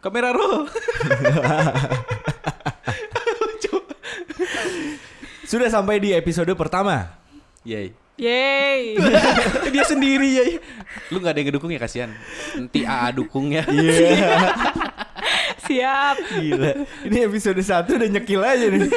Kamera roll. Sudah sampai di episode pertama. Yay. Yeay. Dia sendiri ya. Lu gak ada yang ngedukung ya kasihan. Nanti AA dukung ya. Iya. Siap. Gila. Ini episode 1 udah nyekil aja nih.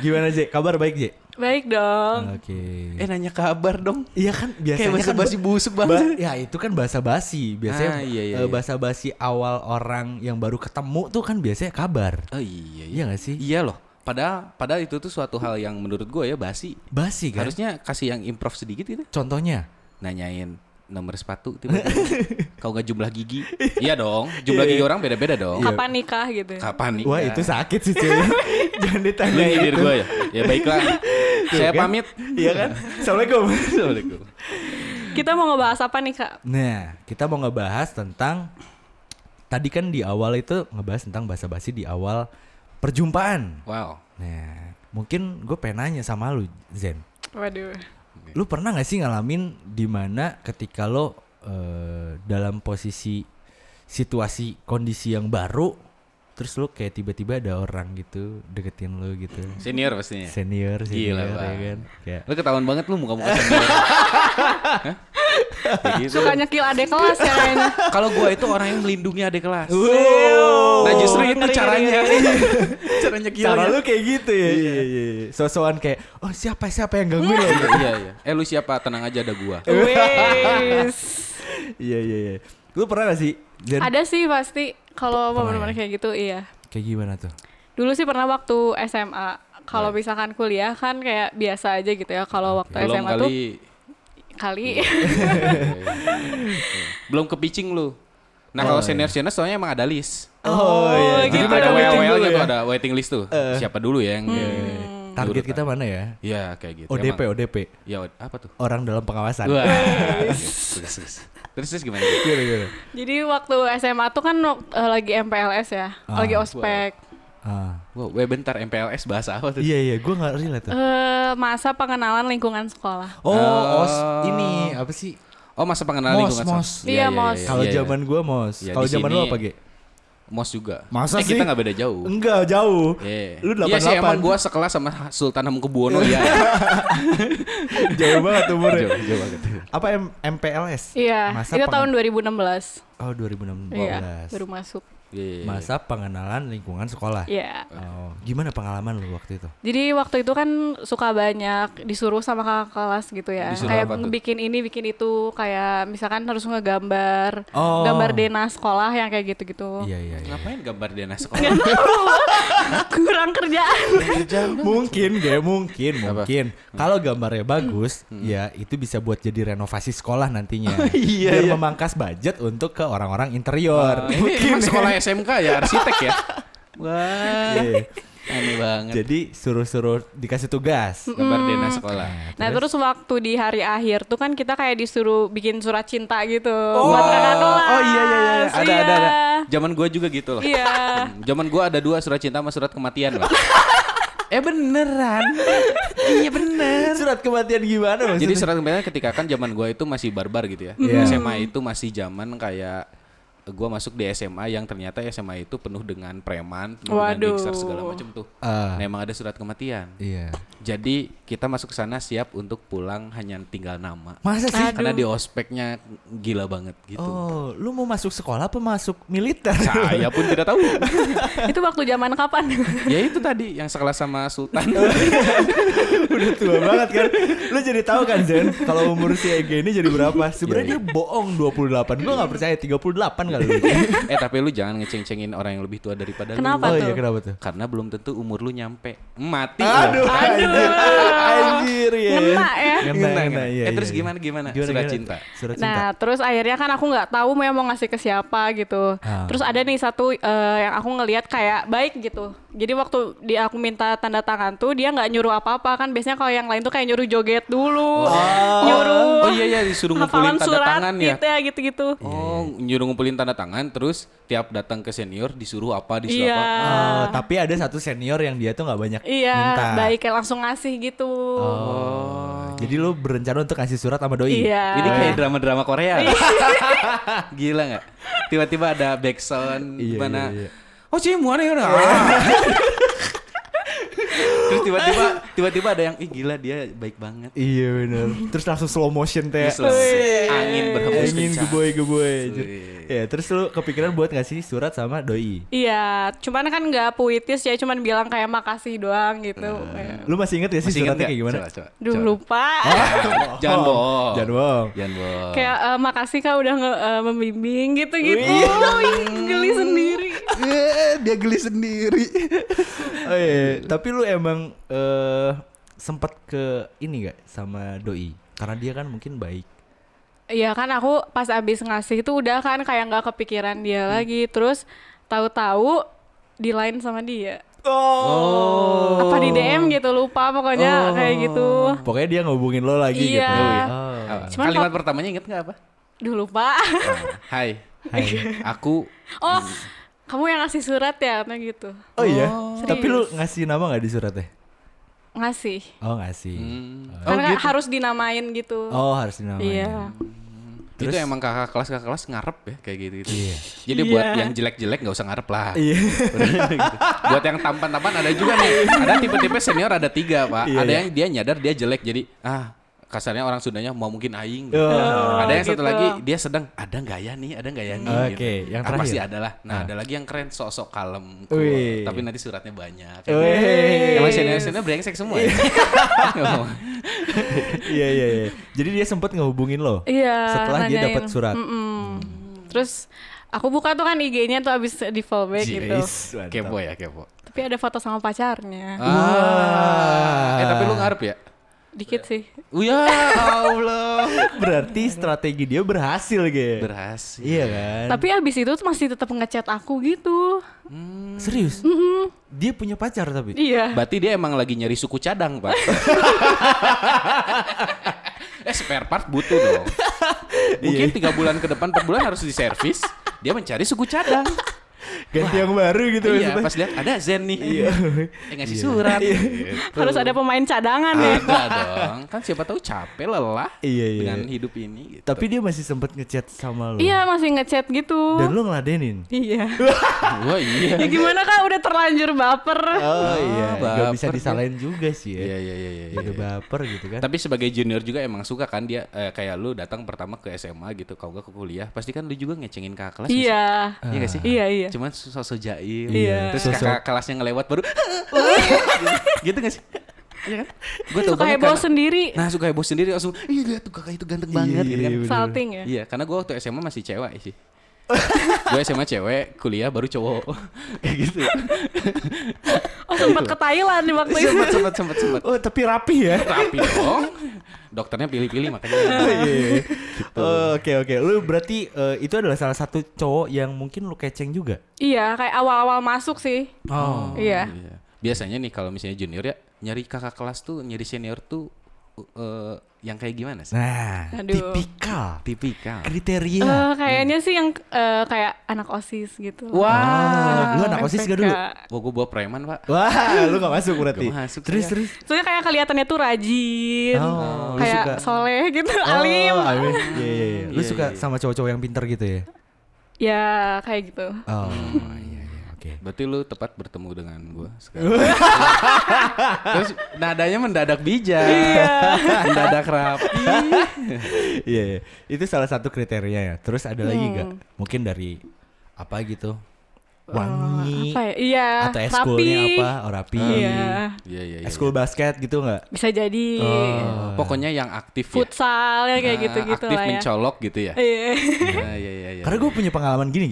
Gimana, J? Kabar baik, J? Baik dong. Oke. Eh nanya kabar dong. Iya kan biasanya Kayak bahasa kan basi busuk ba- banget. ya itu kan bahasa basi. Biasanya Ah, iya, iya, eh, iya. bahasa basi awal orang yang baru ketemu tuh kan biasanya kabar. Oh iya Iya gak sih? Iya loh. Padahal padahal itu tuh suatu hal yang menurut gue ya basi. Basi kan? Harusnya kasih yang improv sedikit gitu. Contohnya? Nanyain nomor sepatu tiba-tiba. Kau nggak jumlah gigi? iya dong. Jumlah gigi orang beda-beda dong. Kapan nikah gitu. Kapan nih? Wah itu sakit sih cuy. Jangan ditanya Lu nyindir gue ya? Ya baiklah. Saya kan? pamit. Iya kan? Assalamualaikum. Assalamualaikum. Kita mau ngebahas apa nih kak? Nah, kita mau ngebahas tentang tadi kan di awal itu ngebahas tentang bahasa basi di awal perjumpaan. Wow. Nah, mungkin gue pengen nanya sama lu, Zen. Waduh. Lu pernah gak sih ngalamin di mana ketika lo eh, dalam posisi situasi kondisi yang baru, terus lo kayak tiba-tiba ada orang gitu deketin lo gitu, Senior pastinya. senior, senior Gila, ya Bang. kan, kayak Lu ketahuan banget lu muka-muka senior. Hah? Kayak gitu. Suka nyekil adek kelas ya kayaknya. Kalau gua itu orang yang melindungi adik kelas. Wow. Nah justru itu Ngeri, caranya. caranya cara lu kayak gitu ya, iya iya, iya. sosokan kayak, oh siapa siapa yang gangguin lo, gitu. iya iya. Eh lu siapa? Tenang aja ada gua. Iya iya iya, lu pernah gak sih, Zen? Ada sih pasti kalau momen-momen ya? kayak gitu iya. Kayak gimana tuh? Dulu sih pernah waktu SMA. Kalau misalkan kuliah kan kayak biasa aja gitu ya. Kalau waktu Belum SMA tuh kali kali belum kepicing lu. Nah Oh, kalau iya. senior senior soalnya emang ada list. Oh, iya, gitu. Jadi ada waiting WL nya ya? ada waiting list tuh. Siapa dulu ya yang Target diurutan. kita mana ya? Iya kayak gitu. ODP, Emang. ODP. Ya apa tuh? Orang dalam pengawasan. Wah. Terus terus gimana? Gimana, gimana? Jadi waktu SMA tuh kan eh, lagi MPLS ya, Ah. lagi ospek. Ah. Wow, weh bentar MPLS bahasa apa tuh? Iya iya, gue nggak relate tuh. Eh masa pengenalan lingkungan sekolah. Oh, Oh. os ini apa sih? Oh masa pengenalan Mos, lingkungan mos. sekolah. Iya, mos. Kalau iya, iya. zaman gue mos. Iya, Kalau zaman lu sini- apa, Ge? Mos juga. Masa eh, kita sih? nggak beda jauh. Enggak, jauh. Iya. Lu Iya sih 88. emang gua sekelas sama Sultan Hamengkubuwono ya. jauh banget umurnya. jauh, jauh banget. Apa M MPLS? Iya, Masa itu tahun 2016. Oh, 2016. Iya, baru masuk. Iya. Masa pengenalan lingkungan sekolah. Iya. Oh, gimana pengalaman lu waktu itu? Jadi waktu itu kan suka banyak disuruh sama kakak kelas gitu ya. Disuruh kayak apa tuh? bikin ini, bikin itu, kayak misalkan harus ngegambar, Oh. gambar dena sekolah yang kayak gitu-gitu. Iya, iya, iya. Ngapain gambar Dena sekolah? Tahu. Kurang kerjaan. mungkin Ge, mungkin mungkin kalau gambarnya bagus ya itu bisa buat jadi renovasi sekolah nantinya iya, biar iya. memangkas budget untuk ke orang-orang interior ini emang sekolah SMK ya arsitek ya? Wah, Iya. aneh banget. jadi suruh-suruh dikasih tugas Gambar Dena sekolah. Nah terus waktu di hari akhir tuh kan kita kayak disuruh bikin surat cinta gitu buat kakak kelas. Oh iya iya iya, ada Iya. ada ada. Zaman gua juga gitu loh. Iya. Hmm, Zaman gua ada dua surat cinta sama surat kematian loh. eh beneran? iya bener. surat kematian gimana maksudnya Jadi surat kematian ketika kan zaman gua itu masih barbar gitu ya. Iya. SMA itu masih zaman kayak gua masuk di SMA yang ternyata SMA itu penuh dengan preman, penuh dengan Waduh. gangster segala macam tuh. Ah. Nah, emang ada surat kematian. iya Jadi kita masuk ke sana siap untuk pulang hanya tinggal nama. masa sih Karena di ospeknya gila banget gitu. oh lu mau masuk sekolah apa masuk militer Saya pun tidak tahu. Itu waktu zaman kapan? ya itu tadi yang sekelas sama Sultan. udah tua banget kan lu jadi tahu kan Zen kalau umur si Ege ini jadi berapa sebenarnya Iya, dia bohong 28 gua nggak percaya 38 kali eh tapi lu jangan ngeceng-cengin orang yang lebih tua daripada Kenapa? oh lu. tuh? iya kenapa tuh Karena belum tentu umur lu nyampe. Mati. Aduh, lu. anjir, anjir ya. Ngena ya. Ngena, Ngena, ngena, iya, Eh, terus iya. gimana, gimana? Surat cinta. Surat cinta. Nah, terus akhirnya kan aku nggak tahu mau mau ngasih ke siapa gitu. Ah. Terus ada nih satu eh, yang aku ngelihat kayak baik gitu. Jadi waktu dia aku minta tanda tangan tuh dia nggak nyuruh apa-apa kan. Biasanya kalau yang lain tuh kayak nyuruh joget dulu, nyuruh Oh iya iya disuruh ngumpulin hafalan tanda surat tangan ya. gitu ya gitu-gitu. Oh, nyuruh ngumpulin tanda tangan terus tiap datang ke senior disuruh apa disuruh Iya. apa. Oh, tapi ada satu senior yang dia tuh nggak banyak Iya, minta. baik kayak langsung ngasih gitu. Oh. Jadi lu berencana untuk kasih surat sama doi? Iya. Ini kayak drama-drama Korea. Gila nggak? tiba-tiba ada backsound Iya, gimana iya, iya. oh sih mana ya udah terus tiba-tiba tiba-tiba ada yang ih gila dia baik banget Iya benar. Terus langsung slow motion teh. Langsung angin berhembus Angin geboy geboy. Wih. Ya terus lu kepikiran buat ngasih surat sama doi. Iya, cuman kan nggak puitis ya, cuman bilang kayak makasih doang gitu. Kayak, Lu masih inget ya sih masih suratnya kayak gimana? coba coba Duh coba. lupa. jangan bohong Jangan bohong. jangan bohong kayak eh, makasih kak udah nge eh, membimbing gitu-gitu. Ih, Geli sendiri. Dia geli sendiri. oh iya, tapi lu emang eh sempet ke ini gak sama doi? Karena dia kan mungkin baik. Iya kan aku pas abis ngasih itu udah kan kayak nggak kepikiran dia lagi. Terus tahu-tahu di line sama dia. Oh. Apa di DM gitu lupa pokoknya kayak gitu. Pokoknya dia ngehubungin lo lagi Iya. gitu. Apa? Cuman kalimat pertamanya inget nggak apa Duh lupa. hai Hai. aku oh, kamu yang ngasih surat ya? Nah gitu. Oh iya. Serius. Tapi lu ngasih nama gak di suratnya? Ngasih. Oh ngasih. hmm, Karena harus dinamain gitu. Oh harus dinamain. Iya. itu emang kakak kelas kakak kelas ngarep ya kayak gitu gitu Iya. jadi Iya. buat yang jelek-jelek nggak usah ngarep lah Iya. Gitu. buat yang tampan-tampan ada juga nih ada tipe-tipe senior ada tiga pak Iya, ada iya. yang dia nyadar dia jelek jadi ah kasarnya orang Sundanya mau mungkin aing Oh. ada yang satu gitu. lagi dia sedang ada nggak ya nih ada nggak ya nih Oke, yang Ah, pasti terakhir. ada lah nah Ah. ada lagi yang keren sok-sok kalem cool. tapi nanti suratnya banyak Wih. emang senior senior brengsek semua ya Iya iya iya. Jadi dia sempet ngehubungin lo. Iya. Setelah dia nanyain. dapat surat. Mm-mm. Terus aku buka tuh kan IG-nya tuh abis di fallback gitu. Mantap. kepo ya kepo Tapi ada foto sama pacarnya. ah eh tapi lu ngarep ya Dikit sih. Oh ya Allah Berarti strategi dia berhasil, Ge. berhasil Iya kan? Tapi abis itu tuh masih tetap ngechat aku gitu. Serius? Dia punya pacar tapi? Iya. Berarti dia emang lagi nyari suku cadang, Pak. eh spare part butuh dong. Mungkin tiga bulan ke depan, empat bulan harus diservis. Dia mencari suku cadang. Ganti yang baru gitu iya, maksudnya. pas lihat ada Zen nih. Eh ngasih surat. Gitu. Harus ada pemain cadangan ya. Ada dong. Kan siapa tahu capek lelah Iya, iya. dengan hidup ini. Gitu. Tapi dia masih sempet ngechat sama lo. Iya masih ngechat gitu. Dan lo ngeladenin. Iya. Wah iya. ya gimana kak udah terlanjur baper. Oh iya, gak baper bisa dia. disalahin juga sih ya. Iya iya iya iya. Udah baper gitu kan. Tapi sebagai junior juga emang suka kan dia eh, kayak lu datang pertama ke SMA gitu, kalau gak ke kuliah, pasti kan lu juga ngecengin kakak kelas. Iya. Iya gak sih? Iya iya. Cuman sosok jaim. Iya. Terus Sosok- kakak kelasnya ngelewat baru gitu gak sih? Iya kan? Gue tau Suka banget heboh karena- sendiri. Nah suka heboh sendiri langsung Ih lihat tuh kakak itu ganteng banget gitu kan iya, bener. Salting ya. Iya karena gue waktu SMA masih cewek sih Gue SMA cewek, kuliah baru cowok Kayak gitu Oh sempat ke Thailand di waktu itu. Sempet sempet sempet sempet Oh tapi rapi ya. Rapi dong Dokternya pilih-pilih makanya Iya. Oh, Oke oke. Lu berarti eh, itu adalah salah satu cowok yang mungkin lu keceng juga. Iya kayak awal-awal masuk sih. Oh. Iya. Iya. Biasanya nih kalau misalnya junior ya Nyari kakak kelas tuh, nyari senior tuh eh, Yang kayak gimana sih? Nah, Aduh. tipikal Tipikal kriteria. Eh, kayaknya sih yang eh, kayak anak osis gitu. Ah, lu anak OSIS gak dulu? Wah gue bawa preman pak Wah, lu gak masuk berarti. Gak masuk terus saya. terus. Soalnya kayak kelihatannya tuh rajin, Oh, lu kayak suka. soleh gitu, alim. Oh, alim. Iya, iya, iya. Lu Iya, suka iya. sama cowok-cowok yang pinter gitu ya? Ya kayak gitu. Oh, iya, iya. Oke. Berarti lu tepat bertemu dengan gue sekarang. Terus nadanya mendadak bijak, mendadak rapi. Iya, iya. Itu salah satu kriteria ya. Terus ada lagi Hmm. nggak? Mungkin dari apa gitu? Wangi Apa ya? Iya, atau eskulnya apa? Oh, rapi. Iya, Iya iya. iya. Eskul basket gitu nggak? bisa jadi Oh. Pokoknya yang aktif ya. futsal ya kayak Ah, gitu-gitu aktif lah ya. mencolok gitu ya. Iya. Iya iya iya. iya. Karena gue punya pengalaman gini,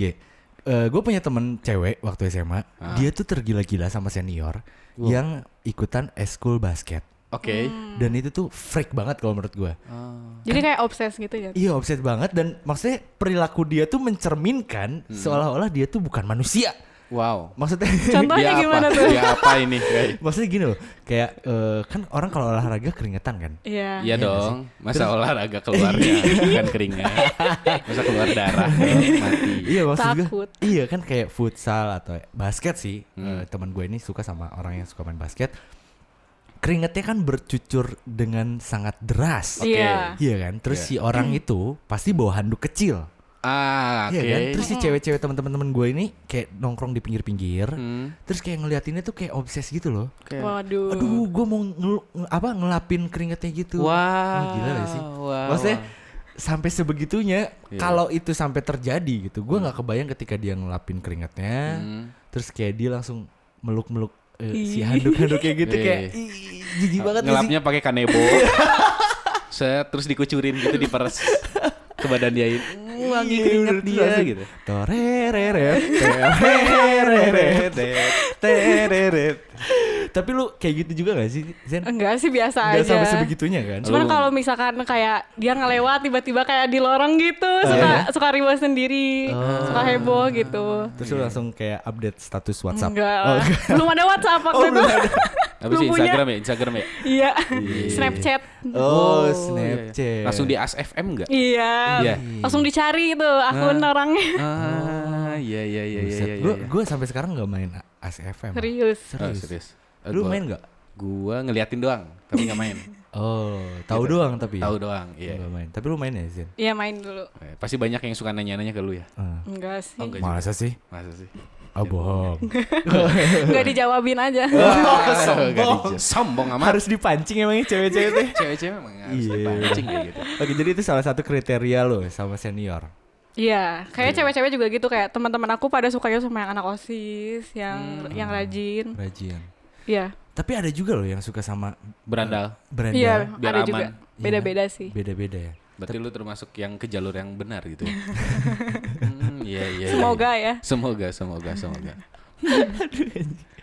Ge. gue punya temen cewek waktu SMA. Ah. Dia tuh tergila-gila sama senior yang ikutan eskul basket. Oke. Hmm. Dan itu tuh freak banget kalau menurut gue. Oh. Jadi kayak obses gitu ya. Iya offset banget dan maksudnya perilaku dia tuh mencerminkan Hmm. seolah-olah dia tuh bukan manusia. Wow. Maksudnya Contohnya Dia gimana apa? tuh? Dia apa ini? Guys? maksudnya gini loh, kayak eh, kan orang kalau olahraga keringetan kan. Iya. Iya nggak dong. Masa olahraga keluarnya kan keringat. Masa keluar darah mati. Iya maksud gue. Iya kan kayak futsal atau basket sih. Hmm. Eh, teman gue ini suka sama orang yang suka main basket. Keringetnya kan bercucur dengan sangat deras. Oke. Iya. Iya kan? Terus Iya. si orang itu pasti bawa handuk kecil. Ah. Iya kan? Terus si cewek-cewek teman-teman gue ini kayak nongkrong di pinggir-pinggir. Hmm, Terus kayak ngeliatinnya tuh kayak obses gitu loh. oke. Waduh. Aduh, gue mau ngel- nge- apa ngelapin keringetnya gitu. Wah, Wah, gila gak sih? wah, Maksudnya wah. sampai sebegitunya Iya. kalau itu sampai terjadi gitu. Gue nggak kebayang ketika dia ngelapin keringetnya. Hmm. Terus kayak dia langsung meluk-meluk eh, si handuk-handuk kayak gitu kayak iya. jijik banget ngelapnya pakai kanebo. Set terus dikucurin gitu diperes ke badan dia. Uh, wangi Iya, keringat dia gitu. Torereret, tereret. Tapi lu kayak gitu juga gak sih, Zen? Enggak sih biasa Gak aja. sampai sebegitunya kan? Cuman Lu- kalau misalkan kayak dia ngelewat tiba-tiba kayak di lorong gitu, suka iya? suka ribut sendiri, Oh. suka heboh gitu. Terus lu langsung kayak update status WhatsApp. Enggak Oh, lah. Belum ada WhatsApp waktu Oh, itu. belum ada. Apa sih Belum punya. Instagram ya? Instagram ya? Iya. Iya. Snapchat. Oh, iya, Snapchat. iya. Langsung di ASFM enggak? Iya. Iya. Langsung dicari itu akun Ah. orangnya. Ah, iya iya iya iya iya. Gue iya. gue sampai sekarang nggak main ASFM. Serius. Oh, Serius. Eh, Lu gua- main nggak? Gua ngeliatin doang, tapi nggak main. Oh, tahu Gitu. doang tapi. Tahu doang, iya. Nggak main. Tapi lu main ya, Zen? Iya main dulu. Eh, Pasti banyak yang suka nanya-nanya ke lu ya. Ah. Enggak sih. Oh, enggak. Masa sih? Masa sih? Ah, bohong. Enggak dijawabin aja. Ah, sombong. Sombong amat. Harus dipancing emangnya cewek-cewek teh. Cewek-cewek memang harus Iya. dipancing kayak gitu. Oke, jadi itu salah satu kriteria lo sama senior. Iya, kayak cewek-cewek juga gitu kayak teman-teman aku pada sukanya sama yang anak OSIS, yang Hmm. yang rajin. Rajin. Iya. Tapi ada juga loh yang suka sama Berandal. berandal. Iya, biar ada aman. juga. Beda-beda sih. Beda-beda ya. Berarti lu termasuk yang ke jalur yang benar gitu ya. Hmm, iya iya. iya. Semoga ya. Semoga, semoga, semoga.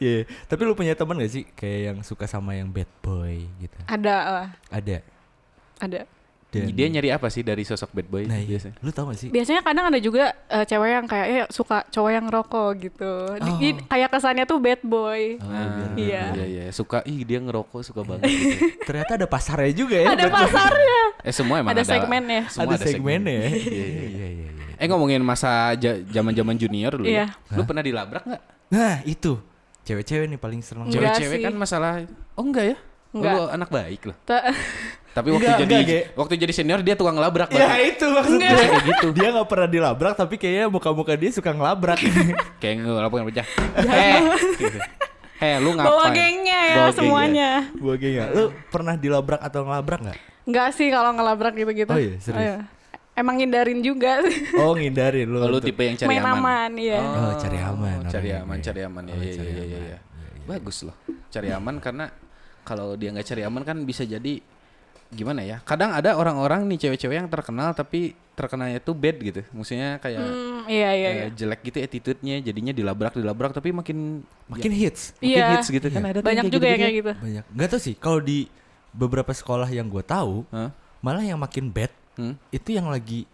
Iya. Tapi lu punya teman gak sih kayak yang suka sama yang bad boy gitu? Ada lah, Ada. ada. Dan- Dia nyari apa sih dari sosok bad boy Nah, iya. biasanya? Lu tau gak sih? Biasanya kadang ada juga eh, cewek yang kayak eh, suka cowok yang rokok gitu. Oh. di- kayak kesannya tuh bad boy. Oh, Ah, Iya. iya iya suka ih dia ngerokok suka banget gitu. Ternyata ada pasarnya juga ya. ada bad boy. pasarnya. Eh semua emang Ada ada, segmennya. Semua Ada segmennya ya. Iya, iya, iya. Iya, iya. Eh ngomongin masa zaman-zaman junior Iya. ya. Lu pernah dilabrak nggak? Nah, itu. Cewek-cewek nih paling seneng. Cewek-cewek kan masalah Oh enggak ya? Oh, Enggak. lu anak baik loh. Ta- Tapi waktu Enggak, jadi enggak, waktu jadi senior dia tukang labrak Ya berarti. itu maksudnya. Enggak. Kayak gitu. Dia gak pernah dilabrak tapi kayaknya muka-muka dia suka ngelabrak. Kayak ngelabrak pecah. Eh, gitu. Eh, lu ngapain? Bawa gengnya ya Bawa semuanya. Gua gak. Lu pernah dilabrak atau ngelabrak gak? Enggak sih kalau ngelabrak gitu-gitu. Oh iya, serius? Emang hindarin juga sih. Oh ngindarin lu. Oh, lu tipe yang cari Main aman. aman, iya. Oh, cari aman Cari aman, cari aman. Oh, Iya, iya, iya, iya, aman. iya. Bagus loh. Cari aman karena kalau dia nggak cari aman kan bisa jadi gimana ya? Kadang ada orang-orang nih cewek-cewek yang terkenal tapi terkenalnya tuh bad gitu. Maksudnya kayak Hmm, iya iya iya. eh, jelek gitu attitude-nya jadinya dilabrak dilabrak tapi makin Makin hits. makin Iya. hits gitu kan ada Banyak kayak juga ya gitu-gitu. kayak gitu. Banyak. Gak tau sih kalau di beberapa sekolah yang gue tahu Hah? malah yang makin bad Hmm? itu yang lagi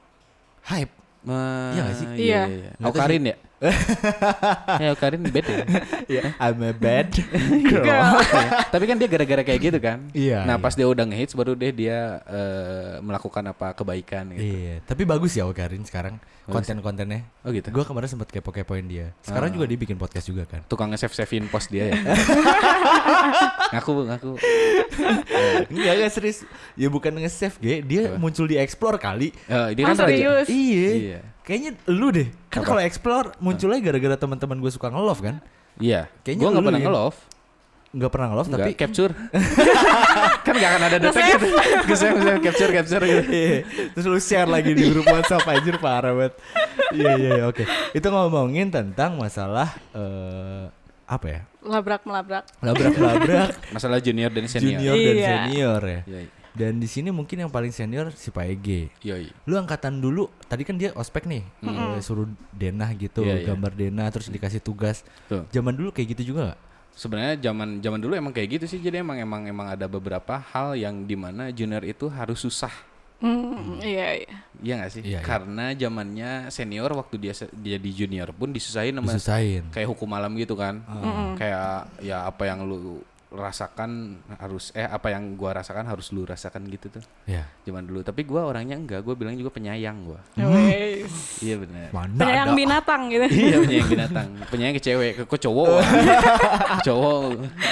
hype. Ma- Iya nggak sih? Iya. Iya. iya. Nggak Aukarin ya? ya Aukarin bad ya. Ya, I'm a bad girl. Girl. Tapi kan dia gara-gara kayak gitu kan. Iya, Nah iya. pas dia udah ngehits baru deh dia eh, melakukan apa kebaikan gitu. Iya, tapi bagus ya Karin sekarang konten-kontennya. Oh gitu. Gue kemarin sempat kepo-kepoin dia. Sekarang Ah. juga dia bikin podcast juga kan. Tukang nge-save savein post dia ya. ngaku ngaku. Enggak, enggak serius. Ya bukan nge-save, Ge. Dia Apa? muncul di explore kali. Eh, dia Oh, kan serius? Iya. Iya. Kayaknya lu deh. Kan kalau explore munculnya gara-gara teman-teman gue suka nge-love kan? Iya. Kayaknya Gua nggak pernah ya. nge-love. Nggak pernah nge-love tapi capture. kan gak akan ada detek gitu. Nge-save, nge-save, capture, capture gitu. Terus lu share lagi di grup WhatsApp anjir parah banget. Iya iya iya, oke. Itu ngomongin tentang masalah eh apa ya? Labrak melabrak. Labrak-labrak Masalah junior dan senior. junior dan Iya. senior ya. Iya, Dan di sini mungkin yang paling senior si Pak Ege. iya, iya. Lu angkatan dulu, tadi kan dia ospek nih, eh, suruh denah gitu, Iya, iya. gambar denah, terus dikasih tugas. Tuh. Zaman dulu kayak gitu juga gak? Sebenarnya zaman zaman dulu emang kayak gitu sih. Jadi emang emang emang ada beberapa hal yang di mana junior itu harus susah. Hmm, iya iya. Iya gak sih? Iya, iya. Karena zamannya senior waktu dia dia di junior pun disusahin sama Disusahin. kayak hukum malam gitu kan. Kayak ya apa yang lu rasakan harus eh apa yang gua rasakan harus lu rasakan gitu tuh Ya. zaman dulu tapi gua orangnya enggak gua bilang juga penyayang gua Wes. iya benar Penyayang ada? binatang gitu. iya penyayang binatang penyayang ke cewek ke, ke cowok cowok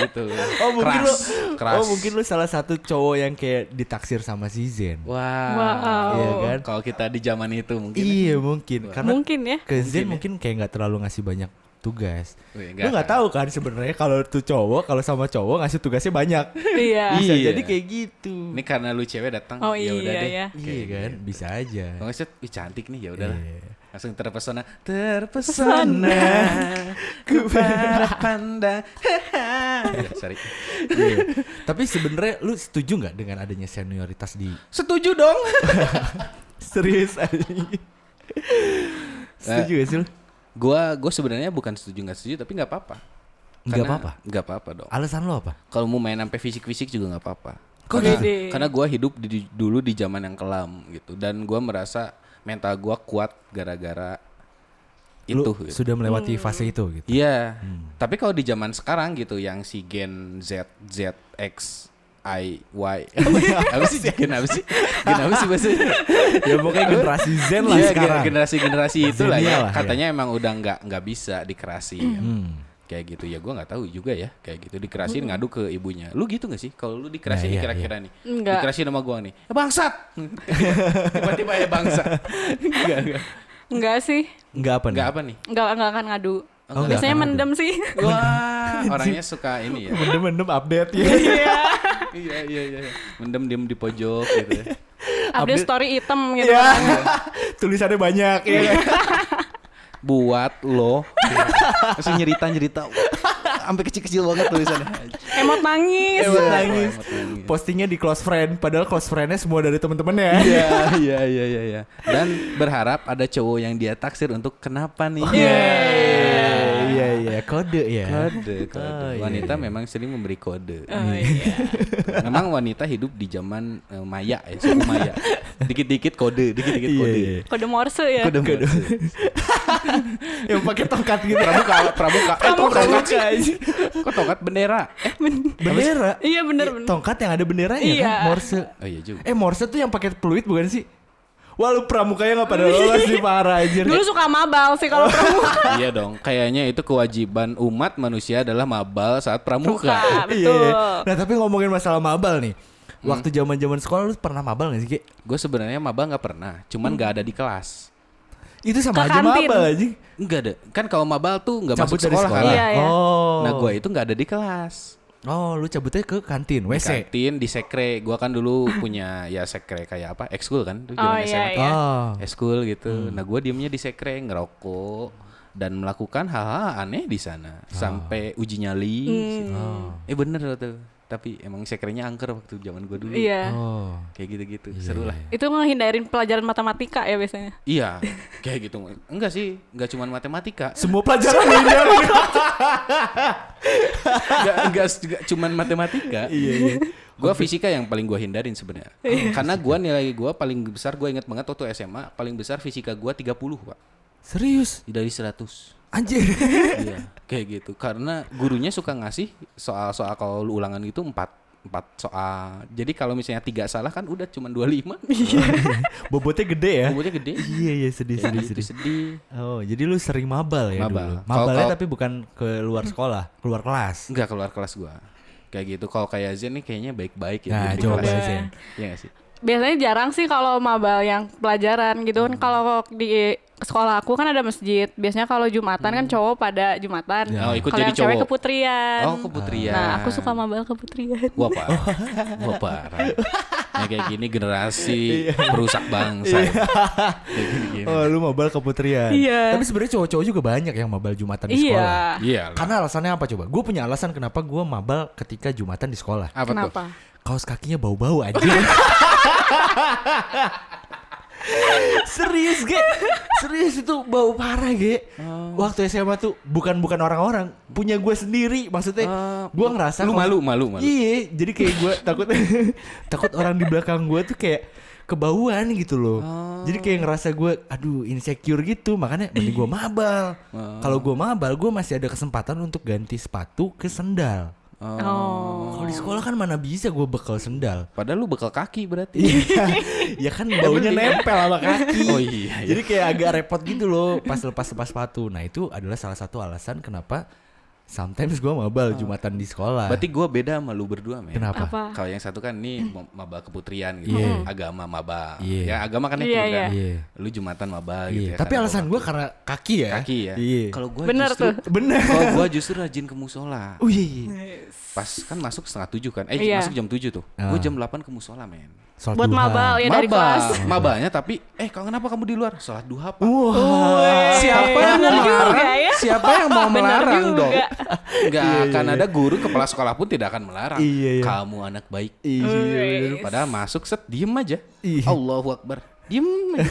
gitu Oh mungkin lu, keras keras oh mungkin lu salah satu cowok yang kayak ditaksir sama si Zen. wah Wow. Iya kan? kalau kita di zaman itu mungkin Iya mungkin karena Mungkin ya. ke Zen Mungkin ya. mungkin kayak nggak terlalu ngasih banyak tugas. Wih, Lu nggak tahu kan sebenarnya kalau tuh cowok kalau sama cowok ngasih tugasnya banyak. Iya. Bisa Iya. jadi kayak gitu. ini karena lu cewek datang Oh ya udah iya, deh iya. Iya kan, bisa aja. Kalau nggak set, ih cantik nih ya udahlah. Iya. Langsung terpesona, terpesona ku para pandang. ya, sorry. Iya. Tapi sebenarnya lu setuju nggak dengan adanya senioritas di Setuju dong. serius aja? setuju gak sih lu? Gua gua sebenarnya bukan setuju nggak setuju tapi nggak apa-apa. Nggak apa-apa? Nggak apa-apa dong. Alasan lo apa? Kalau mau main sampai fisik-fisik juga nggak apa-apa. Kok karena, gitu? Karena gua hidup di, dulu di zaman yang kelam gitu dan gua merasa mental gua kuat gara-gara Lu itu. gitu. sudah melewati fase itu gitu. Iya. Tapi kalau di zaman sekarang gitu yang si Gen Z, Z, X, I, Y. apa sih Gen apa sih? Gen apa sih bahasanya? ya pokoknya generasi Zen lah Iya, sekarang. generasi-generasi itu lah Zenia ya. lah, ya. Katanya emang udah nggak nggak bisa dikerasi. Hmm. Kayak gitu ya gua nggak tahu juga ya kayak gitu dikerasiin ngadu ke ibunya. Lu gitu gak sih? Kalau lu dikerasiin Nah, iya, kira-kira nih. Enggak. Dikerasiin sama gua nih. "Ya, bangsat. Tiba-tiba ya bangsat. Enggak, enggak. Enggak sih. Enggak apa nih? Enggak apa nih? Enggak enggak akan ngadu. Oh, Biasanya mendem sih. Wah, orangnya suka ini ya. Mendem-mendem update ya. Iya. Iya iya iya mendem diem di pojok gitu ya. Update story item gitu. Iya. Tulisannya banyak ya. kan? buat lo langsung nyerita nyerita sampai kecil kecil banget tulisannya Emot nangis. Emot Iya, nangis. emot nangis. Postingnya di close friend, padahal close friendnya semua dari temen-temennya. iya iya iya iya iya dan berharap ada cowok yang dia taksir untuk kenapa nih Iya iya kode ya. kode kode Oh, iya, wanita iya. memang sering memberi kode Oh iya. memang wanita hidup di zaman eh, maya ya suku maya dikit dikit kode dikit dikit Iya, kode iya. Kode Morse ya. kode kode Yang pakai tongkat gitu. pramuka pramuka eh tongkat Pramuka aja. kok tongkat bendera eh Bendera. Iya bener bener. Tongkat yang ada benderanya Iya. kan, Morse. oh iya juga Eh Morse tuh yang pakai peluit bukan sih? Wah lu pramukanya gak pada lolos sih parah anjir. Dulu suka mabal sih kalau pramuka. iya dong, kayaknya itu kewajiban umat manusia adalah mabal saat pramuka. Suka, Iya, betul. iya. Nah tapi ngomongin masalah mabal nih. Waktu zaman zaman sekolah lu pernah mabal gak sih Ki? Gue sebenarnya mabal nggak pernah, cuman nggak ada di kelas. Itu sama Ke aja kantin. mabal aja. Enggak ada. Kan kalau mabal tuh nggak Cabut masuk dari sekolah, sekolah. kan. Iya, iya. Oh. Nah gue itu nggak ada di kelas. Oh, lu cabutnya ke kantin, Di WC. kantin, di sekre. Gue kan dulu punya ya sekre kayak apa? Ekskul kan? Dulu Oh zaman iya SMA. iya. Oh. Ekskul gitu. Nah gue diemnya di sekre ngerokok dan melakukan hal-hal aneh di sana sampai uji nyali. Oh. Eh bener tuh. Tapi emang sekrenya angker waktu zaman gue dulu. Iya. Oh. Kayak gitu-gitu. Seru lah. Itu ngehindarin pelajaran matematika ya biasanya. Iya, kayak gitu. Enggak sih, enggak cuma matematika. Semua pelajaran. Enggak enggak enggak cuma matematika. iya, iya. Gua fisika yang paling gua hindarin sebenarnya. Karena gua nilai gua paling besar gua inget banget waktu SMA, paling besar fisika gua 30, Pak. Serius? Dari 100. Anjir. iya, kayak gitu. Karena gurunya suka ngasih soal-soal kalau lu ulangan gitu 4 empat soal. Jadi kalau misalnya tiga salah kan udah cuma 25. Bobotnya gede ya? Bobotnya gede. Iya, iya sedih, Jadi sedih, itu sedih. sedih. Oh, jadi lu sering mabal ya Mabal. dulu? Mabalnya kalau- tapi bukan ke luar sekolah, keluar kelas. Enggak keluar kelas gua. Kayak gitu. Kalau kayak Zen nih kayaknya baik-baik ya. Nah, coba. Zen. Iya nggak sih? Biasanya jarang sih kalau mabal yang pelajaran gitu kan. Kalau di sekolah aku kan ada masjid. Biasanya kalau Jumatan kan cowok pada Jumatan. Oh, ikut Kalau jadi yang cewek cowok. keputrian. Oh, keputrian. Nah, aku suka mabal keputrian. Wah parah. Wah parah. Nah, kayak gini generasi perusak bangsa. kayak gini-gini. Oh, lu mabal keputrian. Iya. Tapi sebenarnya cowok-cowok juga banyak yang mabal Jumatan di sekolah. Iya. Iya lah. Karena alasannya apa coba? Gue punya alasan kenapa gue mabal ketika Jumatan di sekolah. Apa tuh? Kenapa? Kaos kakinya bau-bau aja. Serius, Ge. Serius itu bau parah, Ge. Waktu SMA tuh bukan bukan orang-orang, punya gue sendiri. Maksudnya Eh, gue ngerasa lu malu, malu, malu. Iya, jadi kayak gue takut takut orang di belakang gue tuh kayak kebauan gitu loh. Jadi kayak ngerasa gue aduh insecure gitu, makanya mending gue mabal. Oh. Kalau gue mabal, gue masih ada kesempatan untuk ganti sepatu ke sendal. Oh. Kalau di sekolah kan mana bisa gue bekal sendal. Padahal lu bekal kaki berarti. ya kan baunya nempel sama kaki. Oh iya, iya. Jadi kayak agak repot gitu loh pas lepas lepas sepatu. Nah itu adalah salah satu alasan kenapa sometimes gue mabal jumatan di sekolah. Berarti gua beda sama lu berdua, men. Kenapa? Apa? Kalau yang satu kan nih mau- maba keputrian gitu, Iya. agama maba. Iya. Ya agama kan itu iya. kan. Iya. Lu jumatan maba gitu Iya. ya. Tapi alasan gue karena kaki ya. kaki ya. Iya. Kalau gua Bener justru tuh. Bener. kalau gua justru rajin ke musola. Oh iya. iya. Pas kan masuk setengah tujuh kan. Eh Iya. masuk jam tujuh tuh. Ah. Gua jam 8 ke musola, men. Sholat Buat duha. maba ya dari Maba, kelas. mabanya tapi eh kalau kenapa kamu di luar? Sholat duha, Pak. Wah. Siapa yang Bener mau juga melarang? ya. Siapa yang mau melarang juga. dong? Enggak akan ada guru kepala sekolah pun tidak akan melarang. Iya, iya. Kamu anak baik. Iya. Wih. Padahal masuk set diem aja. Iya. Allahu Akbar. Diem aja.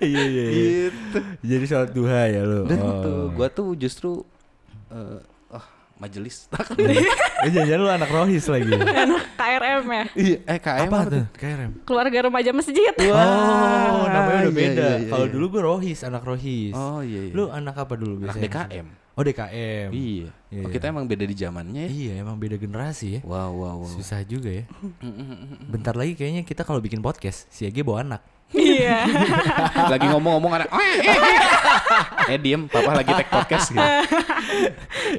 Iya iya. iya. gitu. Jadi sholat duha ya lo. Dan Oh. tuh gua tuh justru oh, majelis. Eh jangan lu anak rohis lagi. Anak KRM ya. Iya, eh KM Apa tuh? KRM. Keluarga remaja masjid. Oh, namanya udah iya, beda. iya, iya, Kalau iya. dulu gue rohis, anak rohis. Oh iya iya. Lu anak apa dulu anak biasanya? DKM. Oh DKM. Iya. Iya, Oh, iya. kita emang beda di zamannya ya. Iya, emang beda generasi ya. Wow wow wow. Susah juga ya. Bentar lagi kayaknya kita kalau bikin podcast, si Ege bawa anak. Iya. lagi ngomong-ngomong anak eh diem papa lagi take podcast gitu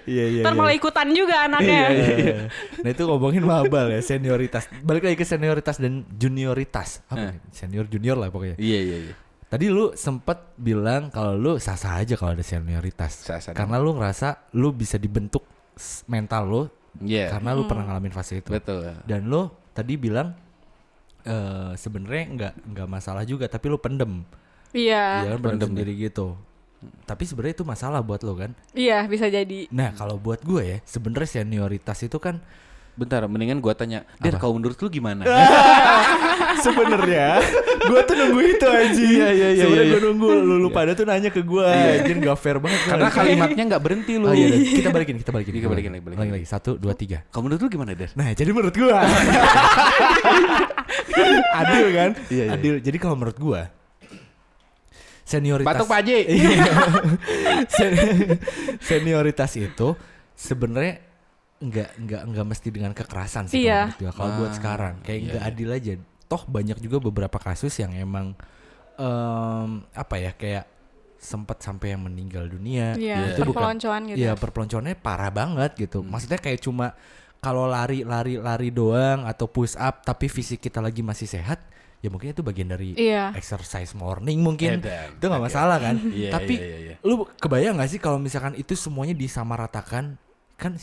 Iya iya. Ntar malah ikutan juga anaknya. Iya. Nah itu ngomongin mabal ya senioritas. Balik lagi ke senioritas dan junioritas. Apa? Eh. Senior junior lah pokoknya. iya iya iya Tadi lu sempet bilang kalau lu sah-sah aja kalau ada senioritas. Sah-sah Karena lu ngerasa lu bisa dibentuk mental lu iya karena lu pernah ngalamin fase itu. betul Dan lu tadi bilang eh sebenarnya nggak nggak masalah juga tapi lu pendem. Iya. Iya kan pendem pendem sendiri gitu. Tapi sebenarnya itu masalah buat lo kan. Iya, bisa jadi. Nah, kalau buat gue ya, sebenarnya senioritas itu kan bentar mendingan gua tanya Der kalau menurut lu gimana sebenarnya gue tuh nunggu itu aja. Iya iya, iya, Sebenarnya iya, gue nunggu lu, lu pada tuh nanya ke gue, anjir gak fair banget. karena kalimatnya nggak berhenti lu Oh iya, iya. kita balikin, kita balikin. Kita balikin lagi, balikin Lagi lagi, satu, dua, tiga. kalau menurut lu gimana Der Nah, jadi menurut gua adil kan? Iya, iya. Adil. Jadi kalau menurut gua senioritas Batuk Pak Haji. Iya. Sen- senioritas itu sebenarnya nggak nggak nggak mesti dengan kekerasan sih Iya. kalau kalau buat Ah, sekarang kayak iya, nggak adil aja toh banyak juga beberapa kasus yang emang em, apa ya kayak sempat sampai yang meninggal dunia Iya, itu bukan perpeloncoan gitu. Iya perpeloncoannya parah banget gitu. Maksudnya kayak cuma kalau lari lari lari doang atau push up tapi fisik kita lagi masih sehat, ya mungkin itu bagian dari Iya. exercise morning mungkin. Edan. Itu nggak masalah kan. Iya, tapi iya, iya, iya. lu kebayang gak sih kalau misalkan itu semuanya disamaratakan kan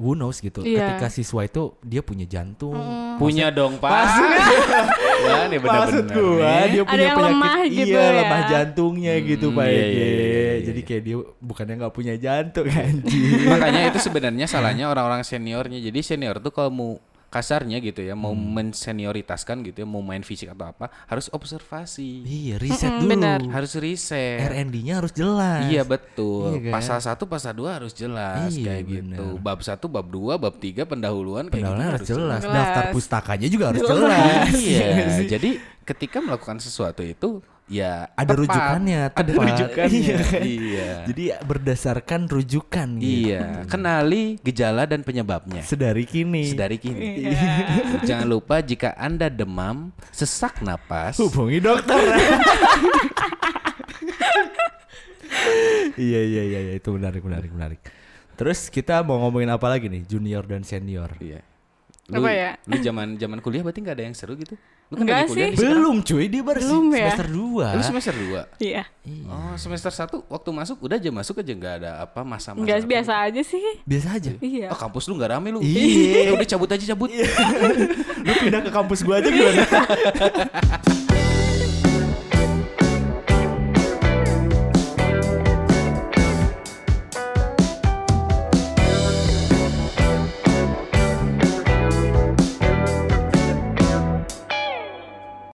who knows gitu. Iya. Ketika siswa itu dia punya jantung. punya dong Pak ya nih Maksud bener-bener gua nih. dia Ada punya yang penyakit lemah gitu iya ya. lemah jantungnya gitu Pak iya, Ege. iya, iya, iya, Jadi iya. kayak dia bukannya nggak punya jantung anjing. makanya itu sebenarnya salahnya orang-orang seniornya jadi senior tuh kalau mau kasarnya gitu ya mau mensenioritaskan gitu ya mau main fisik atau apa harus observasi Iya, riset dulu. benar. harus riset R&D-nya harus jelas. Iya betul. Iya kan? Pasal satu, pasal dua harus jelas Iya, kayak gitu. bener. Bab satu, bab dua, bab tiga pendahuluan kayak Pendahuluan gitu harus jelas. jelas. Daftar pustakanya juga harus Jelas. jelas. Iya. sih? Jadi ketika melakukan sesuatu itu ya ada tepat. rujukannya, Ada tepat. rujukannya. Iya kan? Iya. Jadi berdasarkan rujukan gitu. Iya. Kenali gejala dan penyebabnya. Sedari kini. Sedari kini. Iya. Jangan lupa jika anda demam, sesak napas, hubungi dokter. iya iya iya iya, itu menarik menarik menarik. Terus kita mau ngomongin apa lagi nih junior dan senior? Iya. Lu, Apa ya? Lu zaman zaman kuliah berarti nggak ada yang seru gitu? Lu kan Enggak lagi kuliah sih. Belum cuy, dia baru Belum ya? semester 2 Lu semester 2. Iya. Oh, semester 1 waktu masuk udah aja masuk aja nggak ada apa masa-masa. Enggak apa biasa aja sih. Biasa aja. Iya. Oh, kampus lu nggak rame lu. Iya. Ya udah cabut aja cabut. Lu pindah ke kampus gua aja gimana?